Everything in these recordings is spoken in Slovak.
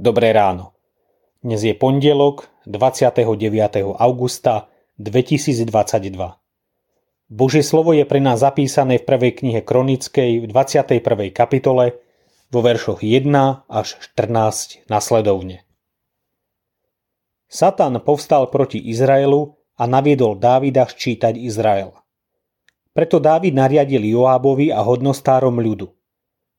Dobré ráno. Dnes je pondelok 29. augusta 2022. Božie slovo je pre nás zapísané v prvej knihe Kronickej v 21. kapitole vo veršoch 1 až 14 nasledovne. Satan povstal proti Izraelu a naviedol Dávida ščítať Izrael. Preto Dávid nariadil Joábovi a hodnostárom ľudu.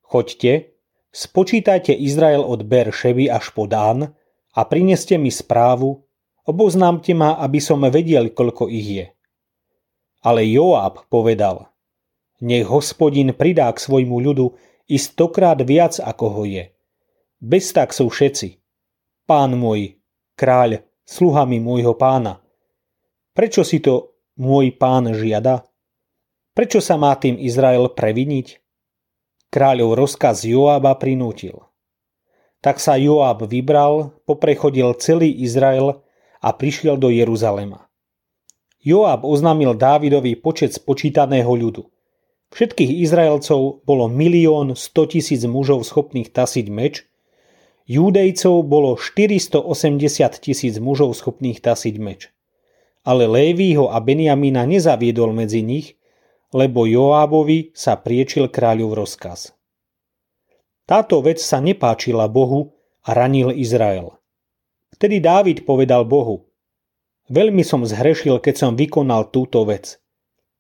Choďte, Spočítajte Izrael od Ševy až po Dán a prineste mi správu, oboznámte ma, aby som vedel, koľko ich je. Ale Joab povedal, nech hospodin pridá k svojmu ľudu i stokrát viac, ako ho je. Bez tak sú všetci. Pán môj, kráľ, sluhami môjho pána. Prečo si to môj pán žiada? Prečo sa má tým Izrael previniť? Kráľov rozkaz Joába prinútil. Tak sa Joab vybral, poprechodil celý Izrael a prišiel do Jeruzalema. Joab oznámil Dávidovi počet spočítaného ľudu. Všetkých Izraelcov bolo milión 100 tisíc mužov schopných tasiť meč, Júdejcov bolo 480 tisíc mužov schopných tasiť meč. Ale Lévího a Beniamína nezaviedol medzi nich, lebo Joábovi sa priečil kráľov rozkaz. Táto vec sa nepáčila Bohu a ranil Izrael. Vtedy Dávid povedal Bohu, veľmi som zhrešil, keď som vykonal túto vec.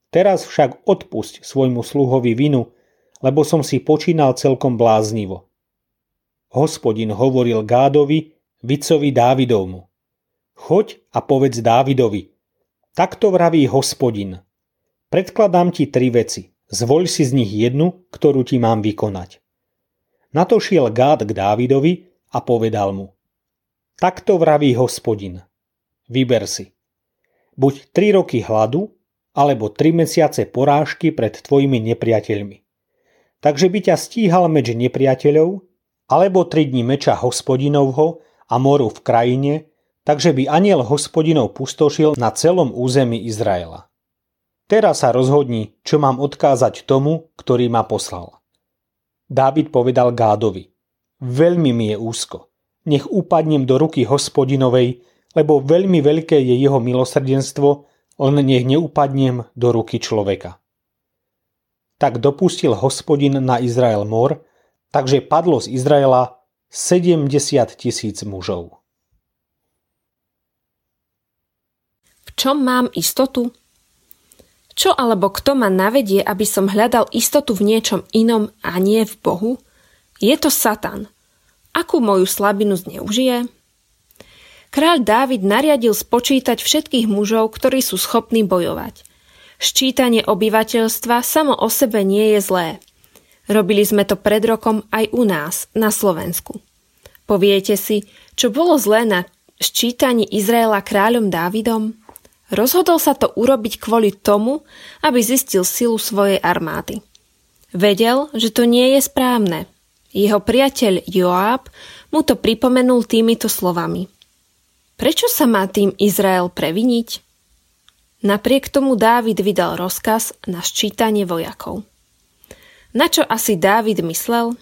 Teraz však odpusť svojmu sluhovi vinu, lebo som si počínal celkom bláznivo. Hospodin hovoril Gádovi, vicovi Dávidovmu. Choď a povedz Dávidovi, takto vraví hospodin – Predkladám ti tri veci. Zvoľ si z nich jednu, ktorú ti mám vykonať. Na to šiel Gád k Dávidovi a povedal mu. Takto vraví hospodin. Vyber si. Buď tri roky hladu, alebo tri mesiace porážky pred tvojimi nepriateľmi. Takže by ťa stíhal meč nepriateľov, alebo tri dni meča hospodinovho a moru v krajine, takže by aniel hospodinov pustošil na celom území Izraela. Teraz sa rozhodni, čo mám odkázať tomu, ktorý ma poslal. Dávid povedal Gádovi, veľmi mi je úzko. Nech upadnem do ruky hospodinovej, lebo veľmi veľké je jeho milosrdenstvo, len nech neupadnem do ruky človeka. Tak dopustil hospodin na Izrael mor, takže padlo z Izraela 70 tisíc mužov. V čom mám istotu? Čo alebo kto ma navedie, aby som hľadal istotu v niečom inom a nie v Bohu? Je to Satan. Akú moju slabinu zneužije? Kráľ Dávid nariadil spočítať všetkých mužov, ktorí sú schopní bojovať. Ščítanie obyvateľstva samo o sebe nie je zlé. Robili sme to pred rokom aj u nás, na Slovensku. Poviete si, čo bolo zlé na ščítaní Izraela kráľom Dávidom? Rozhodol sa to urobiť kvôli tomu, aby zistil silu svojej armády. Vedel, že to nie je správne. Jeho priateľ Joáb mu to pripomenul týmito slovami. Prečo sa má tým Izrael previniť? Napriek tomu Dávid vydal rozkaz na ščítanie vojakov. Na čo asi Dávid myslel?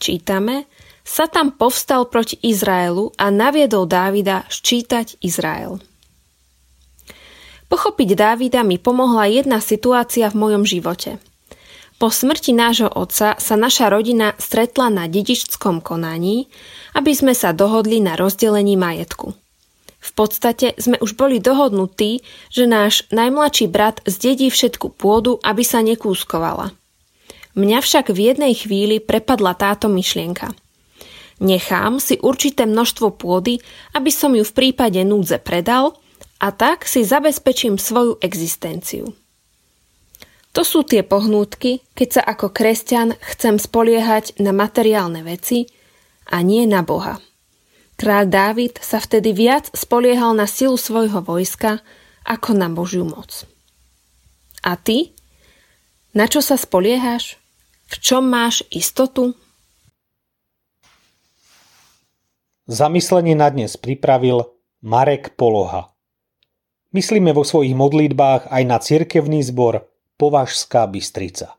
Čítame, sa tam povstal proti Izraelu a naviedol Dávida ščítať Izrael. Pochopiť Dávida mi pomohla jedna situácia v mojom živote. Po smrti nášho otca sa naša rodina stretla na dedičskom konaní, aby sme sa dohodli na rozdelení majetku. V podstate sme už boli dohodnutí, že náš najmladší brat zdedí všetku pôdu, aby sa nekúskovala. Mňa však v jednej chvíli prepadla táto myšlienka. Nechám si určité množstvo pôdy, aby som ju v prípade núdze predal – a tak si zabezpečím svoju existenciu. To sú tie pohnútky, keď sa ako kresťan chcem spoliehať na materiálne veci a nie na Boha. Král Dávid sa vtedy viac spoliehal na silu svojho vojska ako na Božiu moc. A ty? Na čo sa spoliehaš? V čom máš istotu? Zamyslenie na dnes pripravil Marek Poloha. Myslíme vo svojich modlitbách aj na cirkevný zbor Považská Bystrica.